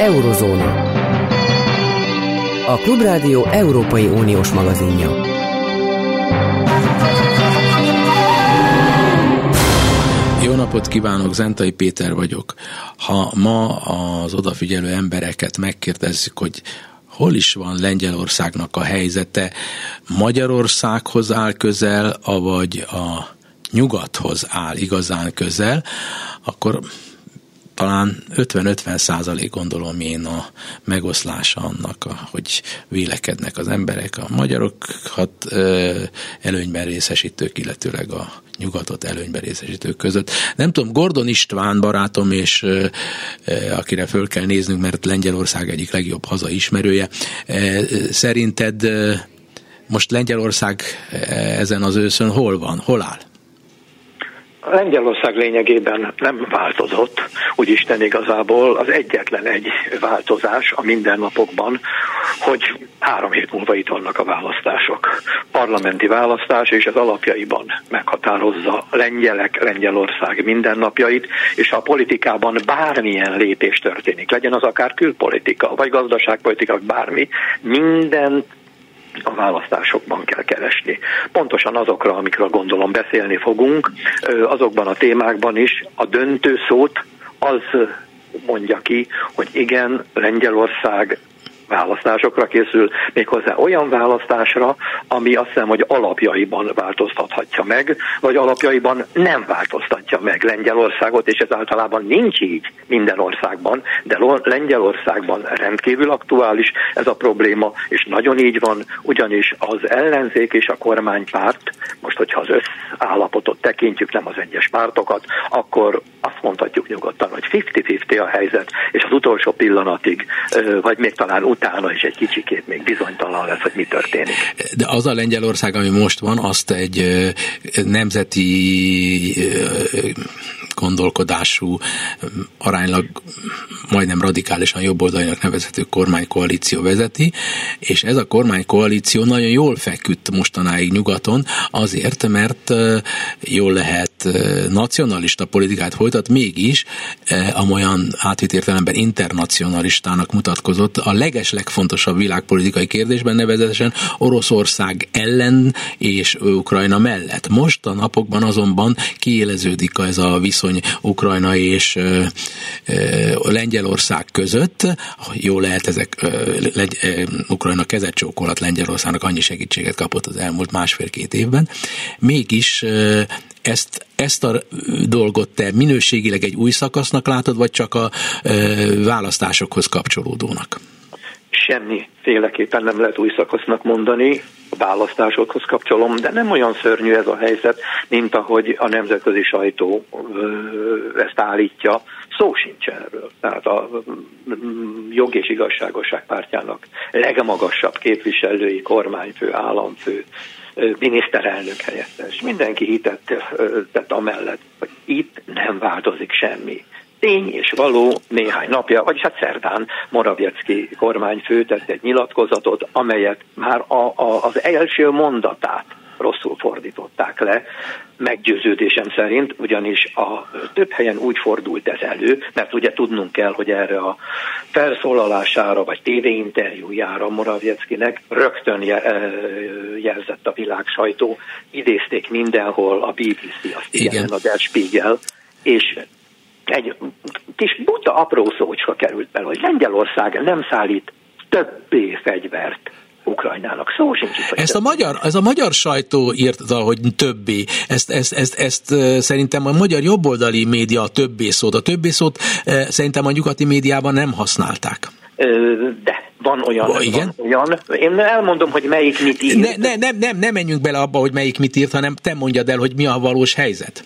Eurozóna. A Klubrádió Európai Uniós magazinja. Jó napot kívánok, Zentai Péter vagyok. Ha ma az odafigyelő embereket megkérdezzük, hogy hol is van Lengyelországnak a helyzete, Magyarországhoz áll közel, avagy a nyugathoz áll igazán közel, akkor talán 50-50 százalék gondolom én a megoszlása annak, hogy vélekednek az emberek, a magyarokat előnyben részesítők, illetőleg a nyugatot előnyben részesítők között. Nem tudom, Gordon István barátom, és akire föl kell néznünk, mert Lengyelország egyik legjobb hazaismerője, szerinted most Lengyelország ezen az őszön hol van, hol áll? Lengyelország lényegében nem változott, úgy Isten igazából az egyetlen egy változás a mindennapokban, hogy három hét múlva itt vannak a választások. Parlamenti választás, és az alapjaiban meghatározza lengyelek, Lengyelország mindennapjait, és ha a politikában bármilyen lépés történik, legyen az akár külpolitika, vagy gazdaságpolitika, bármi, minden a választásokban kell keresni. Pontosan azokra, amikről gondolom beszélni fogunk, azokban a témákban is a döntő szót az mondja ki, hogy igen, Lengyelország választásokra készül, méghozzá olyan választásra, ami azt hiszem, hogy alapjaiban változtathatja meg, vagy alapjaiban nem változtatja meg Lengyelországot, és ez általában nincs így minden országban, de Lengyelországban rendkívül aktuális ez a probléma, és nagyon így van, ugyanis az ellenzék és a kormánypárt, most hogyha az összállapotot tekintjük, nem az egyes pártokat, akkor azt mondhatjuk nyugodtan, hogy 50-50 a helyzet, és az utolsó pillanatig, vagy még talán utána is egy kicsikét még bizonytalan lesz, hogy mi történik. De az a Lengyelország, ami most van, azt egy nemzeti gondolkodású, aránylag majdnem radikálisan jobboldalinak nevezhető kormánykoalíció vezeti, és ez a kormánykoalíció nagyon jól feküdt mostanáig nyugaton, azért, mert jól lehet nacionalista politikát folytat, mégis amolyan átvitt értelemben internacionalistának mutatkozott a leges legfontosabb világpolitikai kérdésben, nevezetesen Oroszország ellen és Ukrajna mellett. Most a napokban azonban kiéleződik ez a viszony Ukrajna és Lengyelország között. Jó lehet ezek Ukrajna kezet csókolat Lengyelországnak annyi segítséget kapott az elmúlt másfél-két évben. Mégis ezt, ezt a dolgot te minőségileg egy új szakasznak látod, vagy csak a választásokhoz kapcsolódónak? Semmiféleképpen nem lehet új szakasznak mondani, a választásokhoz kapcsolom, de nem olyan szörnyű ez a helyzet, mint ahogy a nemzetközi sajtó ezt állítja. Szó sincs erről. Tehát a jog és igazságosság pártjának legmagasabb képviselői, kormányfő, államfő, miniszterelnök helyettes. Mindenki hitet tett amellett, hogy itt nem változik semmi tény és való néhány napja, vagyis hát szerdán Moraviecki kormányfő tett egy nyilatkozatot, amelyet már a, a, az első mondatát rosszul fordították le, meggyőződésem szerint, ugyanis a több helyen úgy fordult ez elő, mert ugye tudnunk kell, hogy erre a felszólalására vagy tévéinterjújára Moravieckinek rögtön jelzett a világ sajtó, idézték mindenhol a BBC, a CNN, a Der Spiegel, és egy kis buta apró szócska került bele, hogy Lengyelország nem szállít többé fegyvert Ukrajnának. Szó sincs itt, ezt a magyar, ez a magyar sajtó írta, hogy többé. Ezt, ezt, ezt, ezt szerintem a magyar jobboldali média a többé szót. A többé szót szerintem a nyugati médiában nem használták. De van olyan, oh, igen? van olyan. Én elmondom, hogy melyik mit írt. Ne, ne, nem, nem, nem menjünk bele abba, hogy melyik mit írt, hanem te mondjad el, hogy mi a valós helyzet.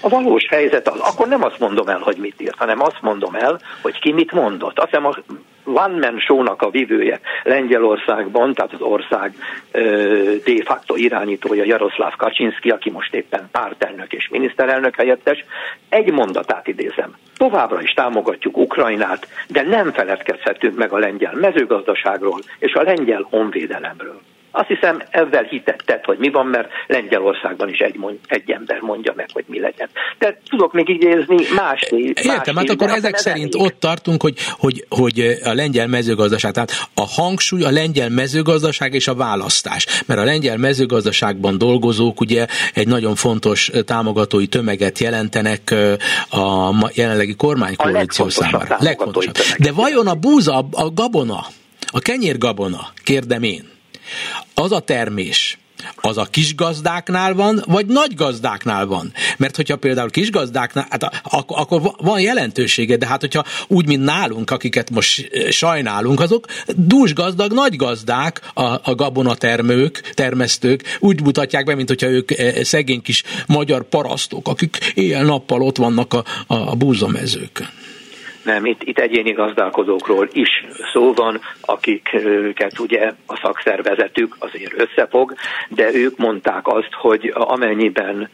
A valós helyzet az, akkor nem azt mondom el, hogy mit írt, hanem azt mondom el, hogy ki mit mondott. Azt hiszem a One Man Show-nak a vivője Lengyelországban, tehát az ország de facto irányítója Jaroszláv Kaczynski, aki most éppen pártelnök és miniszterelnök helyettes, egy mondatát idézem. Továbbra is támogatjuk Ukrajnát, de nem feledkezhetünk meg a lengyel mezőgazdaságról és a lengyel honvédelemről. Azt hiszem ezzel hitetted, hogy mi van, mert Lengyelországban is egy, mond, egy ember mondja meg, hogy mi legyen. De tudok még idézni más Értem, hát akkor ezek szerint elég. ott tartunk, hogy, hogy, hogy a lengyel mezőgazdaság, tehát a hangsúly a lengyel mezőgazdaság és a választás. Mert a lengyel mezőgazdaságban dolgozók ugye egy nagyon fontos támogatói tömeget jelentenek a jelenlegi kormánykoalíció számára. Legfontosabb. De vajon a búza, a gabona, a kenyérgabona, kérdem én, az a termés, az a kis gazdáknál van, vagy nagy gazdáknál van. Mert hogyha például kis gazdáknál, hát akkor, akkor van jelentősége, de hát hogyha úgy, mint nálunk, akiket most sajnálunk, azok dús gazdag, nagy gazdák, a, a gabonatermők, termesztők, úgy mutatják be, mint hogyha ők szegény kis magyar parasztok, akik éjjel-nappal ott vannak a, a, a búzamezőkön. Nem, itt, itt egyéni gazdálkodókról is szó van, akiket ugye a szakszervezetük azért összefog, de ők mondták azt, hogy amennyiben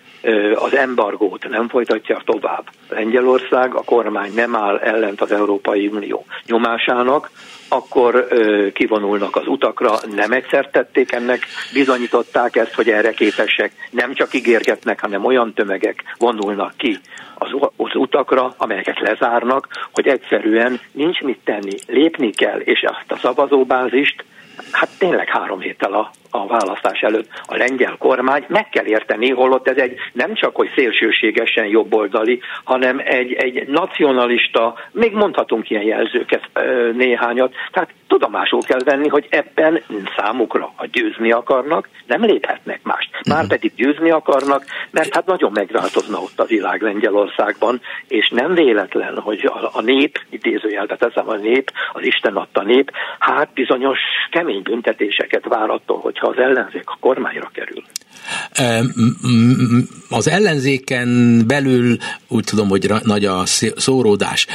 az embargót nem folytatja tovább Lengyelország, a kormány nem áll ellent az Európai Unió nyomásának, akkor ö, kivonulnak az utakra, nem egyszer tették ennek, bizonyították ezt, hogy erre képesek, nem csak ígérgetnek, hanem olyan tömegek vonulnak ki az, az utakra, amelyeket lezárnak, hogy egyszerűen nincs mit tenni, lépni kell, és azt a szavazóbázist hát tényleg három héttel a, a választás előtt a lengyel kormány meg kell érteni, holott ez egy nem csak, hogy szélsőségesen jobboldali, hanem egy, egy nacionalista, még mondhatunk ilyen jelzőket néhányat, tehát tudomásul kell venni, hogy ebben számukra, ha győzni akarnak, nem léphetnek mást. Már mhm. pedig győzni akarnak, mert hát nagyon megváltozna ott a világ Lengyelországban, és nem véletlen, hogy a, a nép, idézőjelbe teszem a nép, az Isten adta nép, hát bizonyos kemény büntetéseket vár attól, hogyha az ellenzék a kormányra kerül. Az ellenzéken belül úgy tudom, hogy nagy a szóródás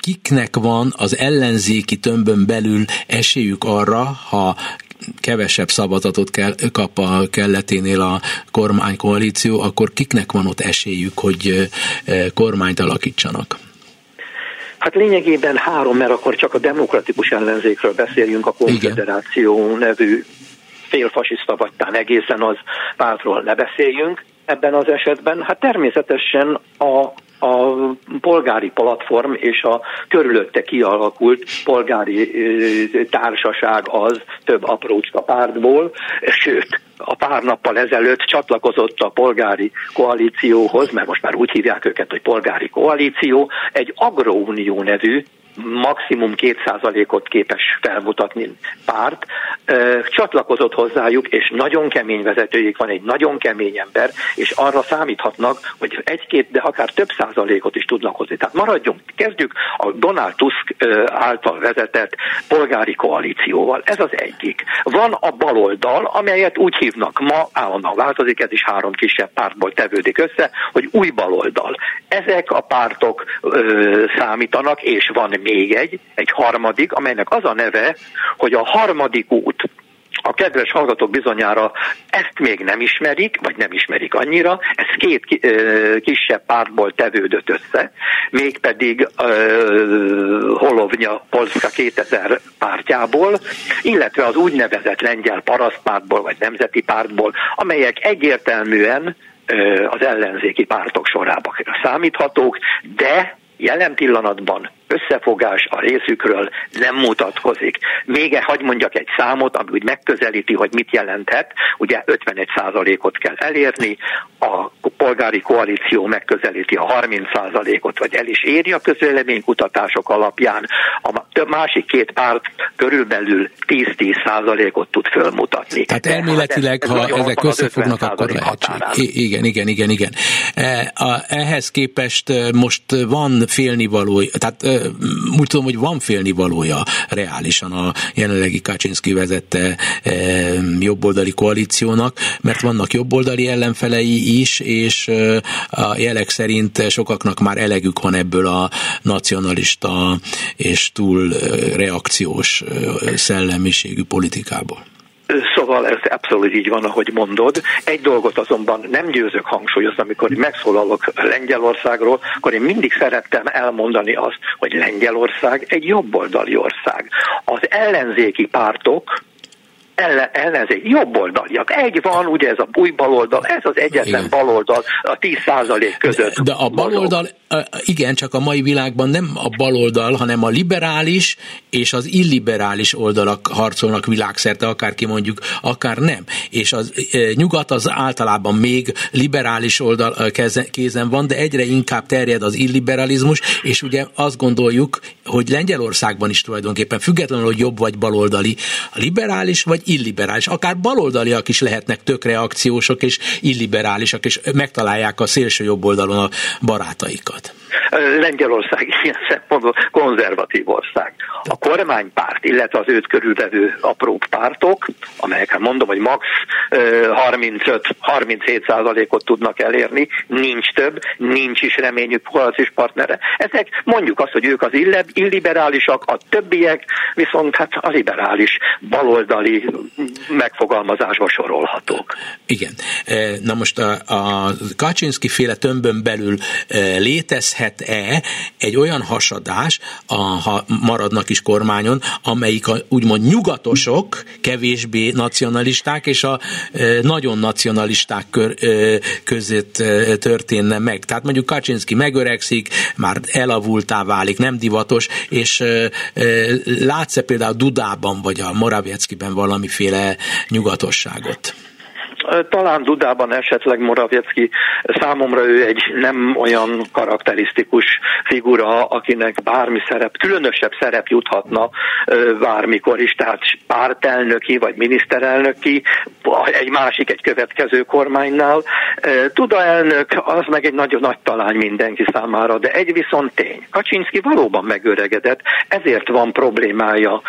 kiknek van az ellenzéki tömbön belül esélyük arra, ha kevesebb szavazatot kell, kap a kelleténél a kormánykoalíció, akkor kiknek van ott esélyük, hogy kormányt alakítsanak? Hát lényegében három, mert akkor csak a demokratikus ellenzékről beszéljünk, a konfederáció Igen. nevű félfasiszta vagy tán egészen az pártról ne beszéljünk ebben az esetben. Hát természetesen a a polgári platform és a körülötte kialakult polgári társaság az több aprócska pártból, sőt, a pár nappal ezelőtt csatlakozott a polgári koalícióhoz, mert most már úgy hívják őket, hogy polgári koalíció, egy Agrounió nevű maximum 2%-ot képes felmutatni párt, csatlakozott hozzájuk, és nagyon kemény vezetőjük van, egy nagyon kemény ember, és arra számíthatnak, hogy egy-két, de akár több százalékot is tudnak hozni. Tehát maradjunk, kezdjük a Donald Tusk által vezetett polgári koalícióval. Ez az egyik. Van a baloldal, amelyet úgy hívnak ma, állandóan változik, ez is három kisebb pártból tevődik össze, hogy új baloldal. Ezek a pártok számítanak, és van még egy, egy harmadik, amelynek az a neve, hogy a harmadik út. A kedves hallgatók bizonyára ezt még nem ismerik, vagy nem ismerik annyira, ez két kisebb pártból tevődött össze, mégpedig uh, Holovnya Polska 2000 pártjából, illetve az úgynevezett lengyel parasztpártból, vagy nemzeti pártból, amelyek egyértelműen az ellenzéki pártok sorába számíthatók, de jelen pillanatban összefogás a részükről nem mutatkozik. Még hagyd mondjak egy számot, ami úgy megközelíti, hogy mit jelenthet. Ugye 51%-ot kell elérni, a polgári koalíció megközelíti a 30%-ot, vagy el is éri a közvéleménykutatások alapján. A másik két párt körülbelül 10-10%-ot tud fölmutatni. Tehát elméletileg, hát ez, ha ezek összefognak, akkor lehetséges. Igen, igen, igen, igen. E, ehhez képest most van félnivaló, tehát úgy tudom, hogy van félnivalója reálisan a jelenlegi Kaczynszki vezette jobboldali koalíciónak, mert vannak jobboldali ellenfelei is, és a jelek szerint sokaknak már elegük van ebből a nacionalista és túl reakciós szellemiségű politikából. Szóval ez abszolút így van, ahogy mondod. Egy dolgot azonban nem győzök hangsúlyozni, amikor megszólalok Lengyelországról, akkor én mindig szerettem elmondani azt, hogy Lengyelország egy jobboldali ország. Az ellenzéki pártok ellen, ellenzék, jobboldaliak. Egy van, ugye ez a új baloldal, ez az egyetlen igen. baloldal a 10% között. De a baloldal, igen, csak a mai világban nem a baloldal, hanem a liberális és az illiberális oldalak harcolnak világszerte, akár ki mondjuk, akár nem. És az nyugat az általában még liberális oldal kézen van, de egyre inkább terjed az illiberalizmus, és ugye azt gondoljuk, hogy Lengyelországban is tulajdonképpen függetlenül, hogy jobb vagy baloldali, liberális vagy illiberális, akár baloldaliak is lehetnek tök reakciósok és illiberálisak, és megtalálják a szélső jobb oldalon a barátaikat. Lengyelország ilyen szempontból konzervatív ország. A kormánypárt, illetve az őt körülvevő apró pártok, amelyek hát mondom, hogy max 35-37 százalékot tudnak elérni, nincs több, nincs is reményük koalíciós partnere. Ezek mondjuk azt, hogy ők az illiberálisak, a többiek viszont hát a liberális, baloldali megfogalmazásba sorolhatók. Igen. Na most a, a Kaczynski féle tömbön belül létezhet-e egy olyan hasadás, a, ha maradnak is kormányon, amelyik a úgymond nyugatosok kevésbé nacionalisták, és a nagyon nacionalisták kör, között történne meg. Tehát mondjuk Kaczynski megöregszik, már elavultá válik, nem divatos, és látsz-e például Dudában vagy a Moravieckiben valamiféle nyugatosságot? Talán Dudában esetleg Moraviecki számomra ő egy nem olyan karakterisztikus figura, akinek bármi szerep, különösebb szerep juthatna bármikor is, tehát pártelnöki vagy miniszterelnöki, egy másik, egy következő kormánynál. Tuda elnök az meg egy nagyon nagy talány mindenki számára, de egy viszont tény. Kaczynski valóban megöregedett, ezért van problémája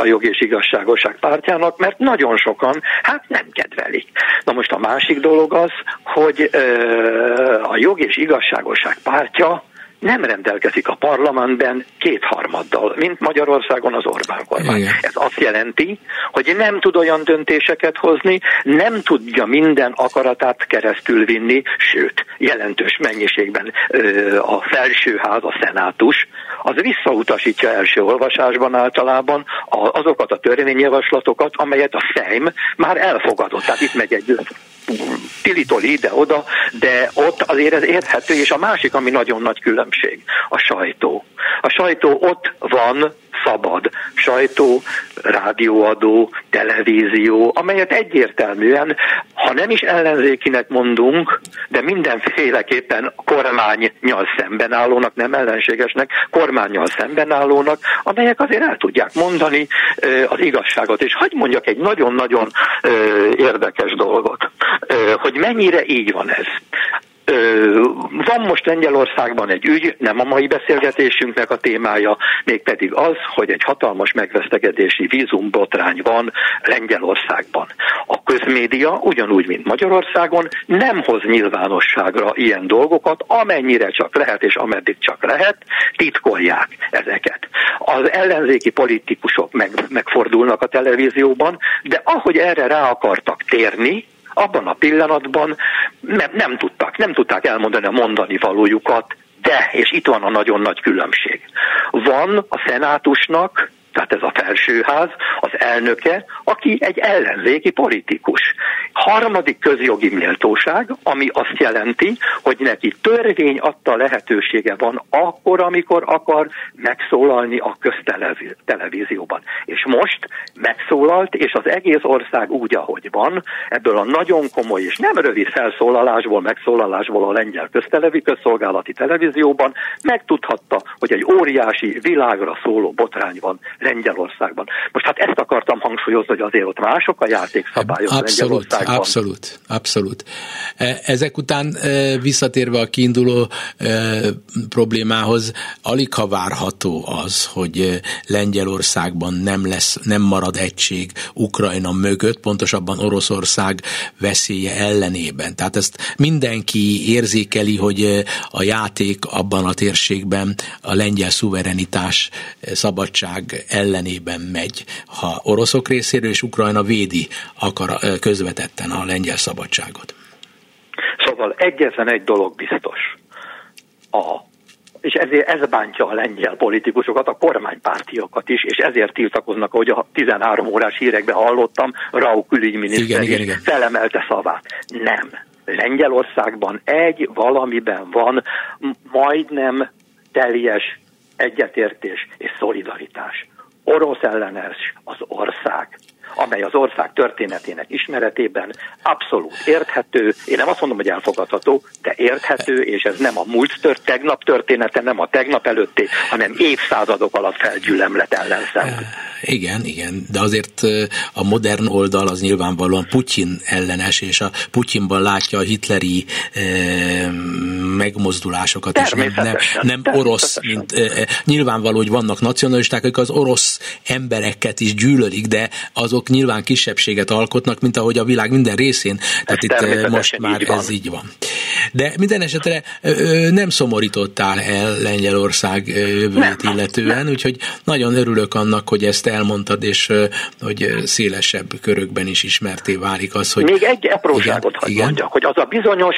a jog és igazságosság pártjának, mert nagyon sokan hát nem kedvelik. Na most a másik dolog az, hogy a jog és igazságosság pártja nem rendelkezik a parlamentben kétharmaddal, mint Magyarországon az Orbán kormány. Igen. Ez azt jelenti, hogy nem tud olyan döntéseket hozni, nem tudja minden akaratát keresztül vinni, sőt, jelentős mennyiségben a felsőház, a szenátus, az visszautasítja első olvasásban általában azokat a törvényjavaslatokat, amelyet a Szejm már elfogadott. Tehát itt megy egy tilitoli ide-oda, de ott azért ez érthető, és a másik, ami nagyon nagy különbség, a sajtó. A sajtó ott van szabad sajtó, rádióadó, televízió, amelyet egyértelműen, ha nem is ellenzékinek mondunk, de mindenféleképpen kormánynyal szemben állónak, nem ellenségesnek, kormánynyal szemben állónak, amelyek azért el tudják mondani az igazságot. És hagy mondjak egy nagyon-nagyon érdekes dolgot, hogy mennyire így van ez. Van most Lengyelországban egy ügy, nem a mai beszélgetésünknek a témája, mégpedig az, hogy egy hatalmas megvesztegedési vízumbotrány van Lengyelországban. A közmédia, ugyanúgy, mint Magyarországon, nem hoz nyilvánosságra ilyen dolgokat, amennyire csak lehet, és ameddig csak lehet, titkolják ezeket. Az ellenzéki politikusok meg, megfordulnak a televízióban, de ahogy erre rá akartak térni, abban a pillanatban nem, nem tudtak, nem tudták elmondani a mondani valójukat, de, és itt van a nagyon nagy különbség. Van a szenátusnak tehát ez a felsőház, az elnöke, aki egy ellenzéki politikus. Harmadik közjogi méltóság, ami azt jelenti, hogy neki törvény adta lehetősége van akkor, amikor akar megszólalni a köztelevízióban. És most megszólalt, és az egész ország úgy, ahogy van, ebből a nagyon komoly és nem rövid felszólalásból, megszólalásból a lengyel köztelevi, közszolgálati televízióban megtudhatta, hogy egy óriási világra szóló botrány van Lengyelországban. Most hát ezt akartam hangsúlyozni, hogy azért ott mások a játékszabályok abszolút, Lengyelországban. Abszolút, abszolút. E, ezek után e, visszatérve a kiinduló e, problémához, alig ha várható az, hogy Lengyelországban nem lesz, nem marad egység Ukrajna mögött, pontosabban Oroszország veszélye ellenében. Tehát ezt mindenki érzékeli, hogy a játék abban a térségben a lengyel szuverenitás, szabadság ellenében megy. Ha oroszok részéről és Ukrajna védi akar közvetetten a lengyel szabadságot. Szóval egyetlen egy dolog biztos. A és ezért ez bántja a lengyel politikusokat, a kormánypártiakat is, és ezért tiltakoznak, hogy a 13 órás hírekben hallottam, Rau külügyminiszter igen, igen, igen. felemelte szavát. Nem. Lengyelországban egy valamiben van majdnem teljes egyetértés és szolidaritás. Orosz ellenes az ország amely az ország történetének ismeretében abszolút érthető, én nem azt mondom, hogy elfogadható, de érthető, és ez nem a múlt tört, tegnap története, nem a tegnap előtti, hanem évszázadok alatt felgyűlemlet ellenszem. Igen, igen, de azért a modern oldal az nyilvánvalóan Putyin ellenes, és a Putyinban látja a hitleri eh, megmozdulásokat, és nem, nem, nem orosz, mint eh, nyilvánvaló, hogy vannak nacionalisták, akik az orosz embereket is gyűlölik, de azok nyilván kisebbséget alkotnak, mint ahogy a világ minden részén. Tehát itt most már így ez így van. De minden esetre nem szomorítottál el Lengyelország jövőjét illetően, nem. úgyhogy nagyon örülök annak, hogy ezt elmondtad, és hogy szélesebb körökben is ismerté válik az, hogy... Még egy apróságot hadd mondjak, hogy az a bizonyos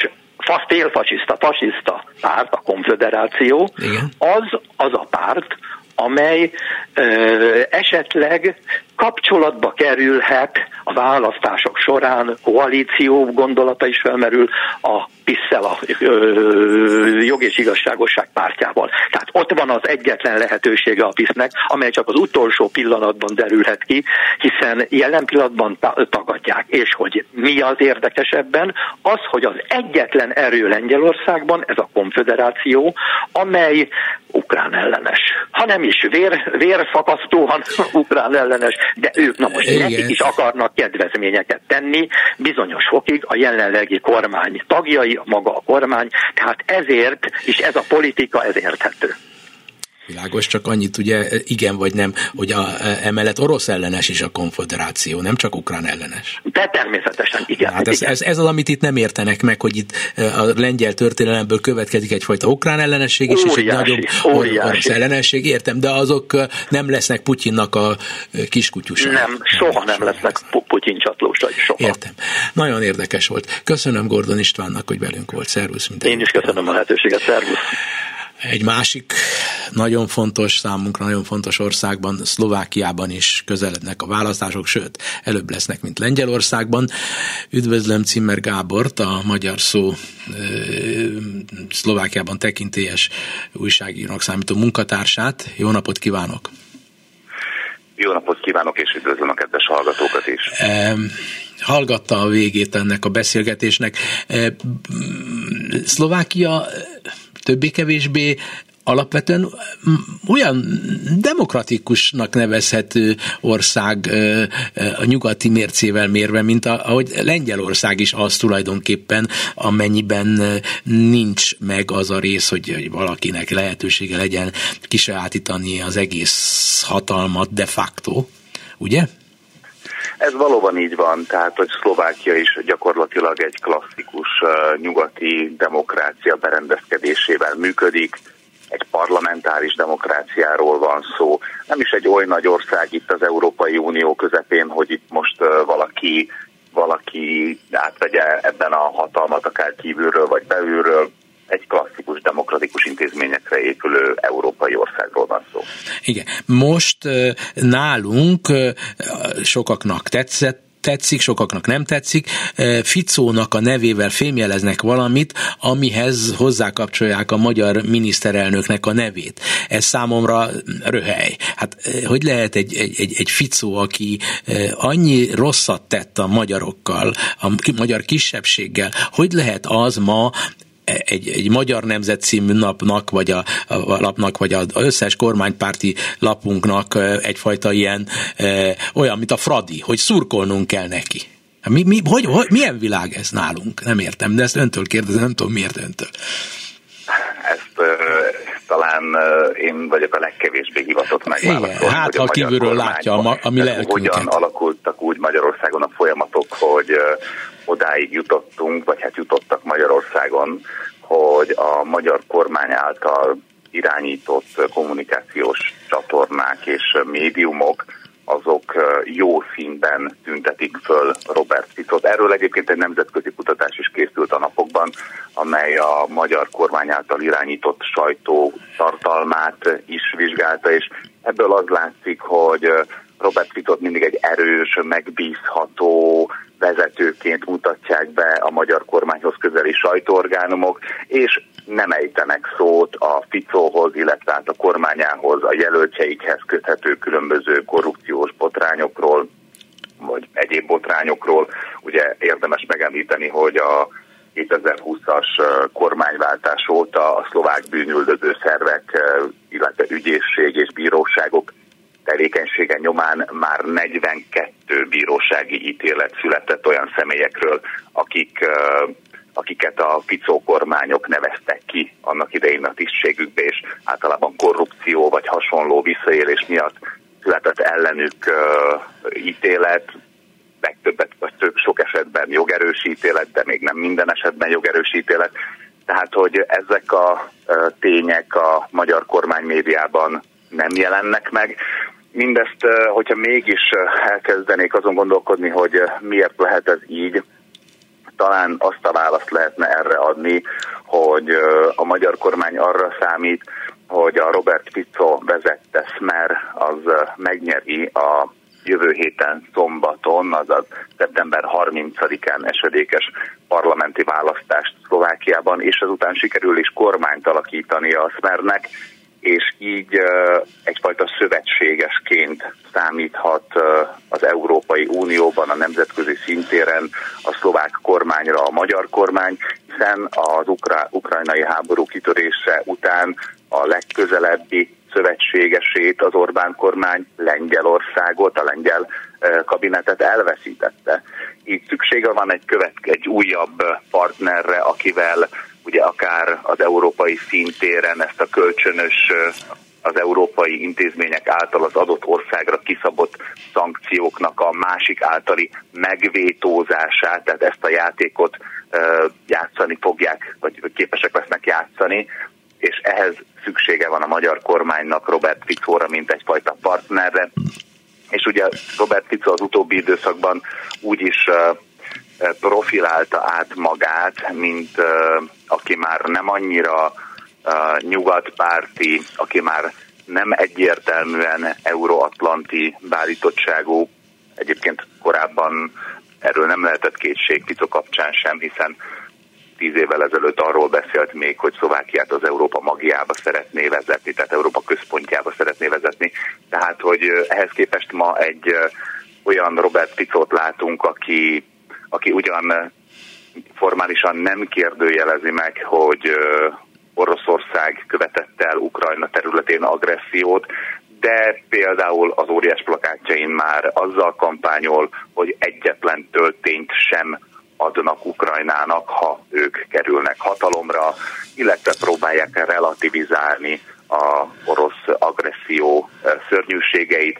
félfasiszta, fasiszta párt, a konfederáció, Igen. az az a párt, amely ö, esetleg kapcsolatba kerülhet a választások során, koalíció gondolata is felmerül a PISZ-szel, a ö, jog és igazságosság pártjával. Tehát ott van az egyetlen lehetősége a PISZ-nek, amely csak az utolsó pillanatban derülhet ki, hiszen jelen pillanatban tagadják. És hogy mi az érdekesebben? Az, hogy az egyetlen erő Lengyelországban, ez a konfederáció, amely ukrán ellenes. Ha nem is vér, vérfakasztóan ukrán ellenes, de ők na most Igen. nekik is akarnak kedvezményeket tenni, bizonyos fokig a jelenlegi kormány tagjai, maga a kormány, tehát ezért, és ez a politika, ez érthető. Világos, csak annyit ugye igen vagy nem, hogy a, emellett orosz ellenes is a konfederáció, nem csak ukrán ellenes. De természetesen, igen. Hát ez, igen. Ez, ez az, amit itt nem értenek meg, hogy itt a lengyel történelemből következik egyfajta ukrán ellenesség is, óriási, és egy nagyobb óriási. orosz ellenesség, értem, de azok nem lesznek Putyinnak a kiskutyusai. Nem, soha nem lesznek Putyin csatlósai, soha. Értem. Nagyon érdekes volt. Köszönöm Gordon Istvánnak, hogy velünk volt. Szervusz. Én is köszönöm a lehetőséget. Szervusz. Egy másik nagyon fontos számunkra, nagyon fontos országban, Szlovákiában is közelednek a választások, sőt, előbb lesznek, mint Lengyelországban. Üdvözlöm Cimmer Gábort, a magyar szó Szlovákiában tekintélyes újságírónak számító munkatársát. Jó napot kívánok! Jó napot kívánok, és üdvözlöm a kedves hallgatókat is! hallgatta a végét ennek a beszélgetésnek. Szlovákia többé-kevésbé alapvetően olyan demokratikusnak nevezhető ország a nyugati mércével mérve, mint ahogy Lengyelország is az tulajdonképpen, amennyiben nincs meg az a rész, hogy, hogy valakinek lehetősége legyen kisajátítani az egész hatalmat de facto, ugye? Ez valóban így van, tehát hogy Szlovákia is gyakorlatilag egy klasszikus nyugati demokrácia berendezkedésével működik, egy parlamentáris demokráciáról van szó. Nem is egy oly nagy ország itt az Európai Unió közepén, hogy itt most valaki valaki átvegye ebben a hatalmat, akár kívülről vagy belülről egy klasszikus demokratikus intézményekre épülő európai országról van szó. Igen. Most nálunk sokaknak tetszett, tetszik, sokaknak nem tetszik. Ficónak a nevével fémjeleznek valamit, amihez hozzákapcsolják a magyar miniszterelnöknek a nevét. Ez számomra röhely. Hát hogy lehet egy, egy, egy, Ficó, aki annyi rosszat tett a magyarokkal, a magyar kisebbséggel, hogy lehet az ma egy, egy Magyar Nemzet című napnak, vagy a, a lapnak, vagy az összes kormánypárti lapunknak egyfajta ilyen olyan, mint a Fradi, hogy szurkolnunk kell neki. Mi, mi, hogy, hogy, milyen világ ez nálunk? Nem értem, de ezt öntől kérdezem, nem tudom miért öntől. Ezt talán uh, én vagyok a legkevésbé hivatott megválaszolni. Igen, hát ha kívülről látja a, a mi lelkünket. Hogyan alakultak úgy Magyarországon a folyamatok, hogy uh, odáig jutottunk, vagy hát jutottak Magyarországon, hogy a magyar kormány által irányított kommunikációs csatornák és médiumok azok jó színben tüntetik föl Robert Ficot. Erről egyébként egy nemzetközi kutatás is készült a napokban, amely a magyar kormány által irányított sajtó tartalmát is vizsgálta, és ebből az látszik, hogy Robert Ficot mindig egy erős, megbízható vezetőként mutatják be a magyar kormányhoz közeli sajtóorgánumok, és nem ejtenek szót a Ficóhoz, illetve hát a kormányához, a jelöltjeikhez köthető különböző korrupciós botrányokról, vagy egyéb botrányokról. Ugye érdemes megemlíteni, hogy a 2020-as kormányváltás óta a szlovák bűnüldöző szervek, illetve ügyészség és bíróságok tevékenysége nyomán már 42 bírósági ítélet született olyan személyekről, akik akiket a Ficó kormányok neveztek ki annak idején a tisztségükbe, és általában korrupció vagy hasonló visszaélés miatt született ellenük uh, ítélet, legtöbbet, vagy több sok esetben jogerős ítélet, de még nem minden esetben jogerős ítélet. Tehát, hogy ezek a uh, tények a magyar kormány médiában nem jelennek meg. Mindezt, uh, hogyha mégis elkezdenék azon gondolkodni, hogy miért lehet ez így, talán azt a választ lehetne erre adni, hogy a magyar kormány arra számít, hogy a Robert Fico vezette Smer az megnyeri a jövő héten szombaton, azaz szeptember 30-án esedékes parlamenti választást Szlovákiában, és azután sikerül is kormányt alakítani a Smernek, és így egyfajta szövetségesként számíthat az Európai Unióban, a nemzetközi szintéren a szlovák kormányra a magyar kormány, hiszen az ukra- ukrajnai háború kitörése után a legközelebbi szövetségesét az Orbán kormány Lengyelországot, a lengyel kabinetet elveszítette. Így szüksége van egy, követ, egy újabb partnerre, akivel ugye akár az európai szintéren ezt a kölcsönös az európai intézmények által az adott országra kiszabott szankcióknak a másik általi megvétózását, tehát ezt a játékot játszani fogják, vagy képesek lesznek játszani, és ehhez szüksége van a magyar kormánynak Robert Ficóra, mint egyfajta partnerre. És ugye Robert Fico az utóbbi időszakban úgy is profilálta át magát, mint aki már nem annyira nyugatpárti, aki már nem egyértelműen euróatlanti beállítottságú, egyébként korábban erről nem lehetett kétség Fico kapcsán sem, hiszen tíz évvel ezelőtt arról beszélt még, hogy Szlovákiát az Európa magjába szeretné vezetni, tehát Európa központjába szeretné vezetni. Tehát, hogy ehhez képest ma egy olyan Robert Ficót látunk, aki aki ugyan formálisan nem kérdőjelezi meg, hogy Oroszország követett el Ukrajna területén agressziót, de például az óriás plakátjain már azzal kampányol, hogy egyetlen töltényt sem adnak Ukrajnának, ha ők kerülnek hatalomra, illetve próbálják relativizálni a orosz agresszió szörnyűségeit.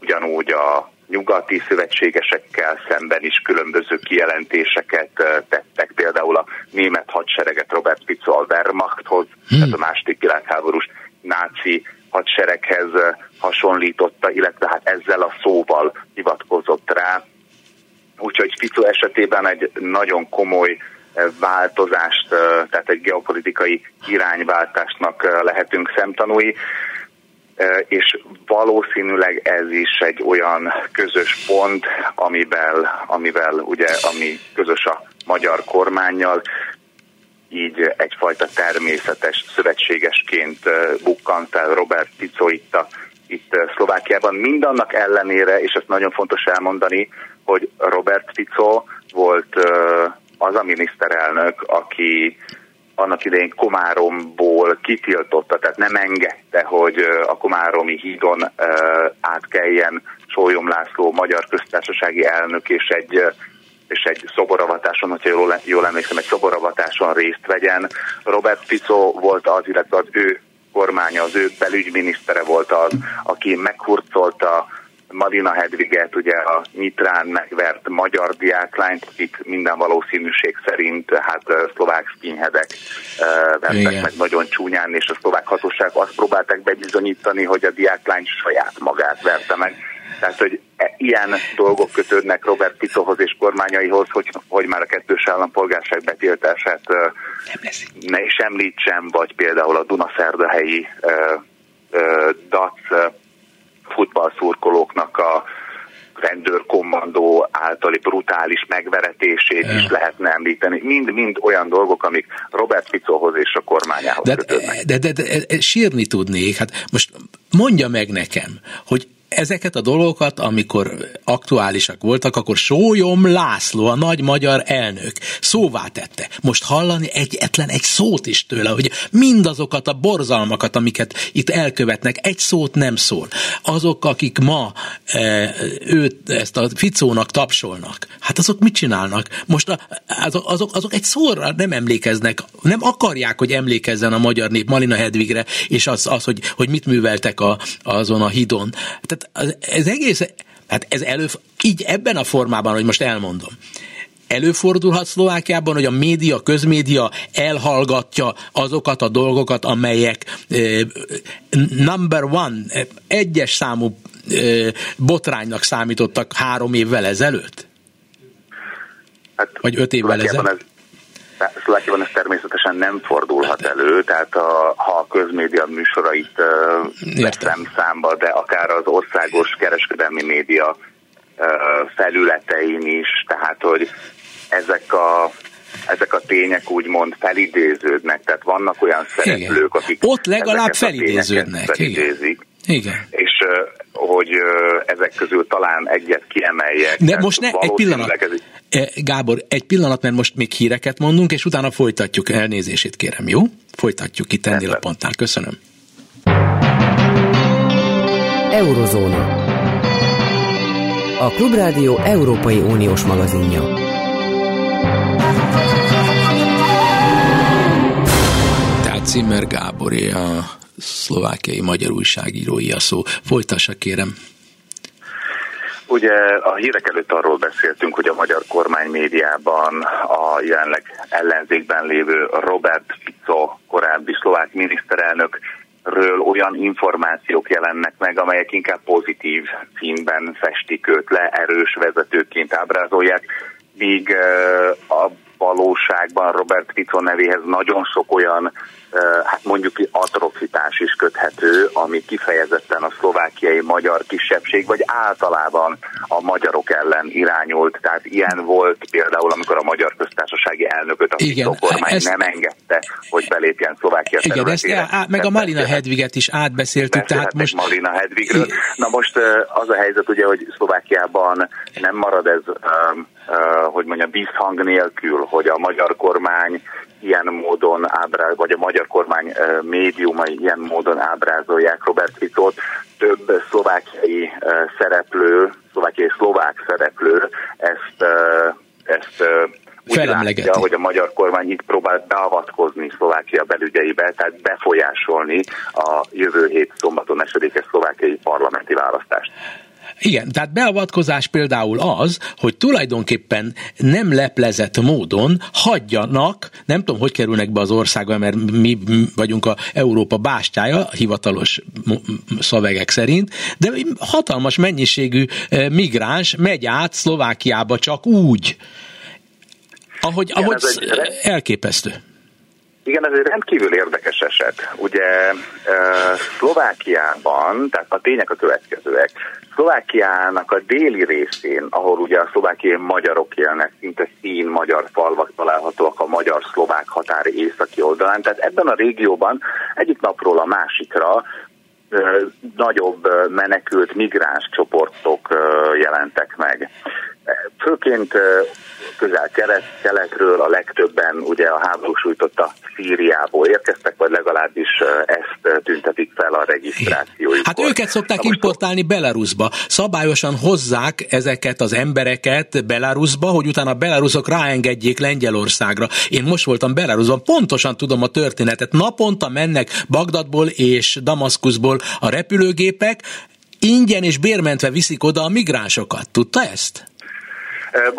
Ugyanúgy a nyugati szövetségesekkel szemben is különböző kijelentéseket tettek. Például a német hadsereget Robert Fico a Wehrmachthoz, hmm. tehát a második világháborús náci hadsereghez hasonlította, illetve hát ezzel a szóval hivatkozott rá. Úgyhogy Fico esetében egy nagyon komoly változást, tehát egy geopolitikai irányváltásnak lehetünk szemtanúi és valószínűleg ez is egy olyan közös pont, amivel, amivel ugye, ami közös a magyar kormányjal, így egyfajta természetes szövetségesként bukkant fel Robert Fico itt, a, itt Szlovákiában. Mindannak ellenére, és ezt nagyon fontos elmondani, hogy Robert Fico volt az a miniszterelnök, aki annak idején Komáromból kitiltotta, tehát nem engedte, hogy a Komáromi hídon átkeljen Sólyom László magyar köztársasági elnök és egy és egy szoboravatáson, hogyha jól, jól emlékszem, egy szoboravatáson részt vegyen. Robert Fico volt az, illetve az ő kormánya, az ő belügyminisztere volt az, aki meghurcolta Marina Hedviget, ugye a Nyitrán megvert magyar diáklányt, akik minden valószínűség szerint hát szlovák skinheadek vertek meg nagyon csúnyán, és a szlovák hatóság azt próbálták bebizonyítani, hogy a diáklány saját magát verte meg. Tehát, hogy e, ilyen dolgok kötődnek Robert Picohoz és kormányaihoz, hogy, hogy már a kettős állampolgárság betiltását ne is említsem, vagy például a Dunaszerdahelyi uh, uh, DAC futballszurkolóknak a rendőrkommandó általi brutális megveretését is lehetne említeni. Mind-mind olyan dolgok, amik Robert Ficohoz és a kormányához de, de, de, de, de sírni tudnék. Hát most mondja meg nekem, hogy ezeket a dolgokat, amikor aktuálisak voltak, akkor Sólyom László, a nagy magyar elnök szóvá tette. Most hallani egyetlen egy szót is tőle, hogy mindazokat a borzalmakat, amiket itt elkövetnek, egy szót nem szól. Azok, akik ma e, őt, ezt a Ficónak tapsolnak, hát azok mit csinálnak? Most a, azok, azok, egy szóra nem emlékeznek, nem akarják, hogy emlékezzen a magyar nép Malina Hedvigre, és az, az hogy, hogy mit műveltek a, azon a hidon. Tehát ez egész, hát ez elő, így ebben a formában, hogy most elmondom, előfordulhat Szlovákiában, hogy a média, közmédia elhallgatja azokat a dolgokat, amelyek number one, egyes számú botránynak számítottak három évvel ezelőtt? Hát, Vagy öt évvel ezelőtt? Ez, Szlovákiában ez természetesen nem fordulhat elő, tehát a, ha a közmédia műsorait veszem számba, de akár az országos kereskedelmi média felületein is, tehát hogy ezek a ezek a tények úgymond felidéződnek, tehát vannak olyan szereplők, akik ott legalább felidéződnek. Felidézik, Igen. És hogy ezek közül talán egyet kiemeljek. De most ne, egy pillanat. Ez... E, Gábor, egy pillanat, mert most még híreket mondunk, és utána folytatjuk. Elnézését kérem, jó? Folytatjuk itt ennél a pontnál. Köszönöm. Eurozóna. A Klubrádió Európai Uniós magazinja. Tehát Zimmer Gáboré a szlovákiai magyar újságírói a szó. Folytassa kérem. Ugye a hírek előtt arról beszéltünk, hogy a magyar kormány médiában a jelenleg ellenzékben lévő Robert Fico, korábbi szlovák miniszterelnök ről olyan információk jelennek meg, amelyek inkább pozitív színben festik őt le, erős vezetőként ábrázolják, míg a valóságban Robert Fico nevéhez nagyon sok olyan hát mondjuk atrocitás is köthető, ami kifejezetten a szlovákiai magyar kisebbség, vagy általában a magyarok ellen irányult. Tehát ilyen volt például, amikor a magyar köztársasági elnököt a Igen, kormány ezt... nem engedte, hogy belépjen Szlovákia Igen, területére. ezt á, meg a Marina Hedviget is átbeszéltük. Tehát most... Marina Hedvigről. Na most az a helyzet ugye, hogy Szlovákiában nem marad ez, hogy mondjam, vízhang nélkül, hogy a magyar kormány ilyen módon ábráz, vagy a magyar kormány médiumai ilyen módon ábrázolják Robert Ficót. Több szlovákiai szereplő, szlovákiai szlovák szereplő ezt, ezt úgy látja, hogy a magyar kormány itt próbál beavatkozni Szlovákia belügyeibe, tehát befolyásolni a jövő hét szombaton esedékes szlovákiai parlamenti választást. Igen, tehát beavatkozás például az, hogy tulajdonképpen nem leplezett módon hagyjanak, nem tudom, hogy kerülnek be az országba, mert mi vagyunk a Európa bástyája, hivatalos szövegek szerint, de hatalmas mennyiségű eh, migráns megy át Szlovákiába csak úgy, ahogy, Igen, ahogy egy... elképesztő. Igen, ez egy rendkívül érdekes eset. Ugye Szlovákiában, tehát a tények a következőek, Szlovákiának a déli részén, ahol ugye a szlovákiai magyarok élnek, szinte szín magyar falvak találhatóak a magyar-szlovák határ északi oldalán, tehát ebben a régióban egyik napról a másikra nagyobb menekült migráns csoportok jelentek meg. Főként közel-keletről a legtöbben ugye a háború sújtotta Szíriából érkeztek, vagy legalábbis ezt tüntetik fel a regisztrációjuk. Hát őket szokták Na importálni Belarusba. Szabályosan hozzák ezeket az embereket Belarusba, hogy utána a belarusok ráengedjék Lengyelországra. Én most voltam Belarusban, pontosan tudom a történetet. Naponta mennek Bagdadból és Damaszkuszból a repülőgépek, ingyen és bérmentve viszik oda a migránsokat. Tudta ezt?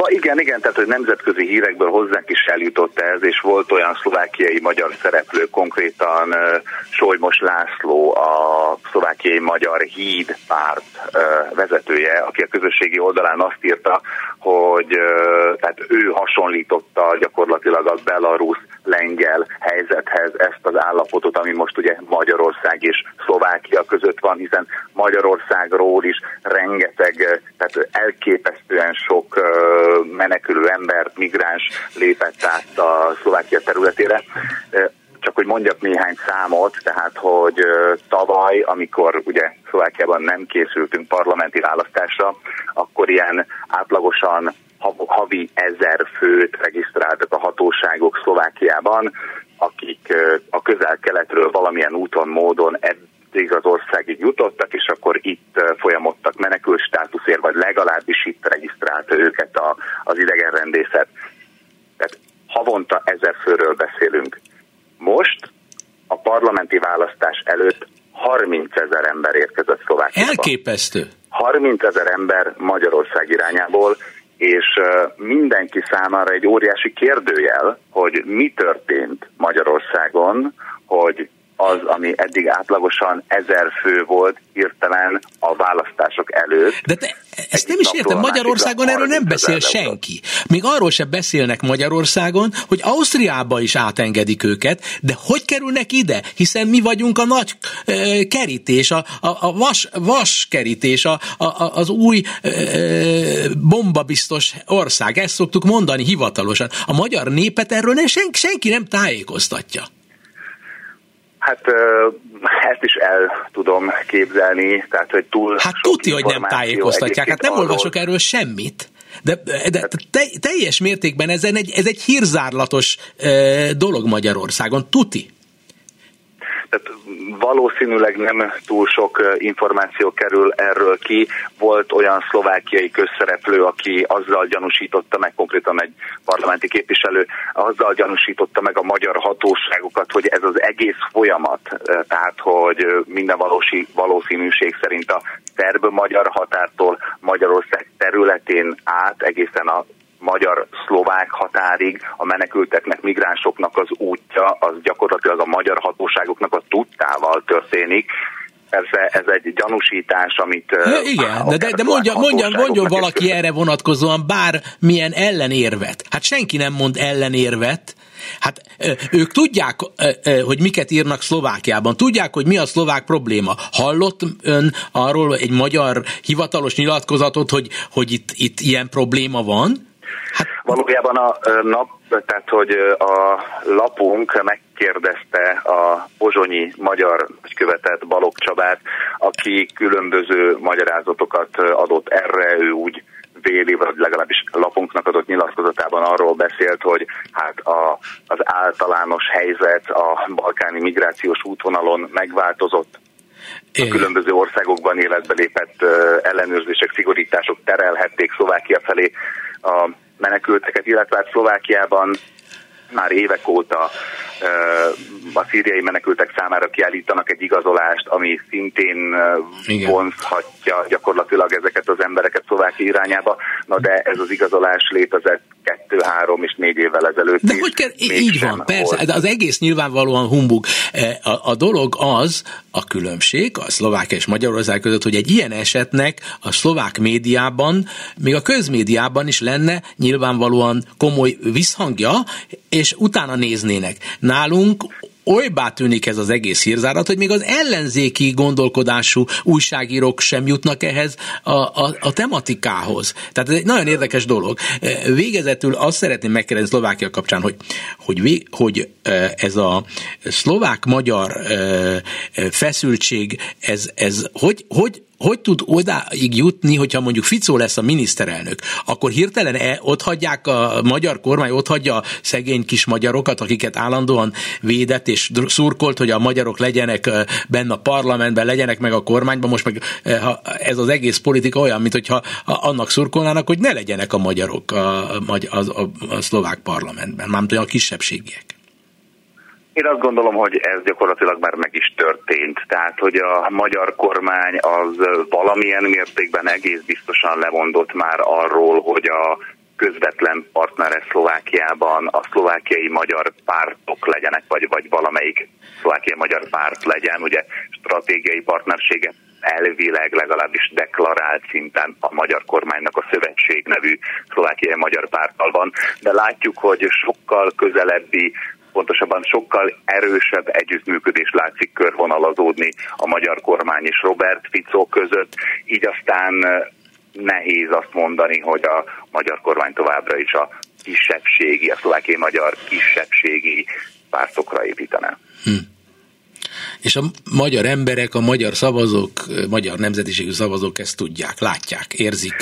Igen, igen, tehát hogy nemzetközi hírekből hozzánk is eljutott ez, és volt olyan szlovákiai magyar szereplő, konkrétan Solymos László, a szlovákiai magyar híd párt vezetője, aki a közösségi oldalán azt írta, hogy tehát ő hasonlította gyakorlatilag a belarusz lengyel helyzethez ezt az állapotot, ami most ugye Magyarország és Szlovákia között van, hiszen Magyarországról is rengeteg, tehát elképesztően sok menekülő ember, migráns lépett át a Szlovákia területére. Csak hogy mondjak néhány számot, tehát hogy tavaly, amikor ugye Szlovákiában nem készültünk parlamenti választásra, akkor ilyen átlagosan havi ezer főt regisztráltak a hatóságok Szlovákiában, akik a közel-keletről valamilyen úton, módon eddig az országig jutottak, és akkor itt folyamodtak menekült státuszért, vagy legalábbis itt regisztrálta őket a, az idegenrendészet. Tehát havonta ezer főről beszélünk. Most a parlamenti választás előtt 30 ezer ember érkezett Szlovákiába. Elképesztő. 30 ezer ember Magyarország irányából, és mindenki számára egy óriási kérdőjel, hogy mi történt Magyarországon, hogy az, ami eddig átlagosan ezer fő volt hirtelen a választások előtt. De te, ezt nem is értem, Magyarországon erről nem beszél senki. Még arról sem beszélnek Magyarországon, hogy Ausztriába is átengedik őket, de hogy kerülnek ide? Hiszen mi vagyunk a nagy e, kerítés, a, a, a vas, vas kerítés, a, a, az új e, bombabiztos ország. Ezt szoktuk mondani hivatalosan. A magyar népet erről nem, sen, senki nem tájékoztatja. Hát ezt is el tudom képzelni, tehát hogy túl Hát tudja, hogy nem tájékoztatják, hát nem arról... olvasok erről semmit. De, de te, teljes mértékben ez egy, ez egy hírzárlatos e, dolog Magyarországon, tuti. Tehát valószínűleg nem túl sok információ kerül erről ki. Volt olyan szlovákiai közszereplő, aki azzal gyanúsította meg, konkrétan egy parlamenti képviselő, azzal gyanúsította meg a magyar hatóságokat, hogy ez az egész folyamat, tehát hogy minden valósi, valószínűség szerint a szerb-magyar határtól Magyarország területén át egészen a magyar-szlovák határig a menekülteknek, migránsoknak az útja, az gyakorlatilag a magyar hatóságoknak a tudtával történik, Persze ez egy gyanúsítás, amit... Ja, igen, de, de, de mondja, mondja, mondja valaki erre vonatkozóan bármilyen ellenérvet. Hát senki nem mond ellenérvet, Hát ők tudják, hogy miket írnak Szlovákiában, tudják, hogy mi a szlovák probléma. Hallott ön arról egy magyar hivatalos nyilatkozatot, hogy, hogy itt, itt ilyen probléma van? Hát, Valójában a nap, tehát hogy a lapunk megkérdezte a pozsonyi magyar követett Balog Csabát, aki különböző magyarázatokat adott erre, ő úgy véli, vagy legalábbis lapunknak adott nyilatkozatában arról beszélt, hogy hát a, az általános helyzet a balkáni migrációs útvonalon megváltozott, a különböző országokban életbe lépett ellenőrzések, szigorítások terelhették Szlovákia felé a menekülteket, illetve hát Szlovákiában már évek óta a szíriai menekültek számára kiállítanak egy igazolást, ami szintén Igen. vonzhatja gyakorlatilag ezeket az embereket Szlovákia irányába, na de ez az igazolás létezett kettő, három és négy évvel ezelőtt De is, hogy kell, így van, persze, volt. az egész nyilvánvalóan humbug. A, a dolog az, a különbség a Szlovákia és Magyarország között, hogy egy ilyen esetnek a szlovák médiában, még a közmédiában is lenne nyilvánvalóan komoly visszhangja, és utána néznének. Nálunk olybá tűnik ez az egész hírzárat, hogy még az ellenzéki gondolkodású újságírók sem jutnak ehhez a, a, a tematikához. Tehát ez egy nagyon érdekes dolog. Végezetül azt szeretném megkérdezni Szlovákia kapcsán, hogy, hogy, hogy ez a szlovák-magyar feszültség, ez, ez hogy, hogy hogy tud odáig jutni, hogyha mondjuk Ficó lesz a miniszterelnök, akkor hirtelen e, ott hagyják a magyar kormány, ott hagyja a szegény kis magyarokat, akiket állandóan védett és szurkolt, hogy a magyarok legyenek benne a parlamentben, legyenek meg a kormányban, most meg ez az egész politika olyan, mint hogyha annak szurkolnának, hogy ne legyenek a magyarok a, a, a, a szlovák parlamentben, mármint a kisebbségiek. Én azt gondolom, hogy ez gyakorlatilag már meg is történt. Tehát, hogy a magyar kormány az valamilyen mértékben egész biztosan lemondott már arról, hogy a közvetlen partnere Szlovákiában a szlovákiai magyar pártok legyenek, vagy, vagy valamelyik szlovákiai magyar párt legyen. Ugye stratégiai partnersége elvileg legalábbis deklarált szinten a magyar kormánynak a szövetség nevű szlovákiai magyar párttal van, de látjuk, hogy sokkal közelebbi pontosabban sokkal erősebb együttműködés látszik körvonalazódni a magyar kormány és Robert Fico között, így aztán nehéz azt mondani, hogy a magyar kormány továbbra is a kisebbségi, a szlovákiai magyar kisebbségi pártokra építene. Hm. És a magyar emberek, a magyar szavazók, magyar nemzetiségű szavazók ezt tudják, látják, érzik.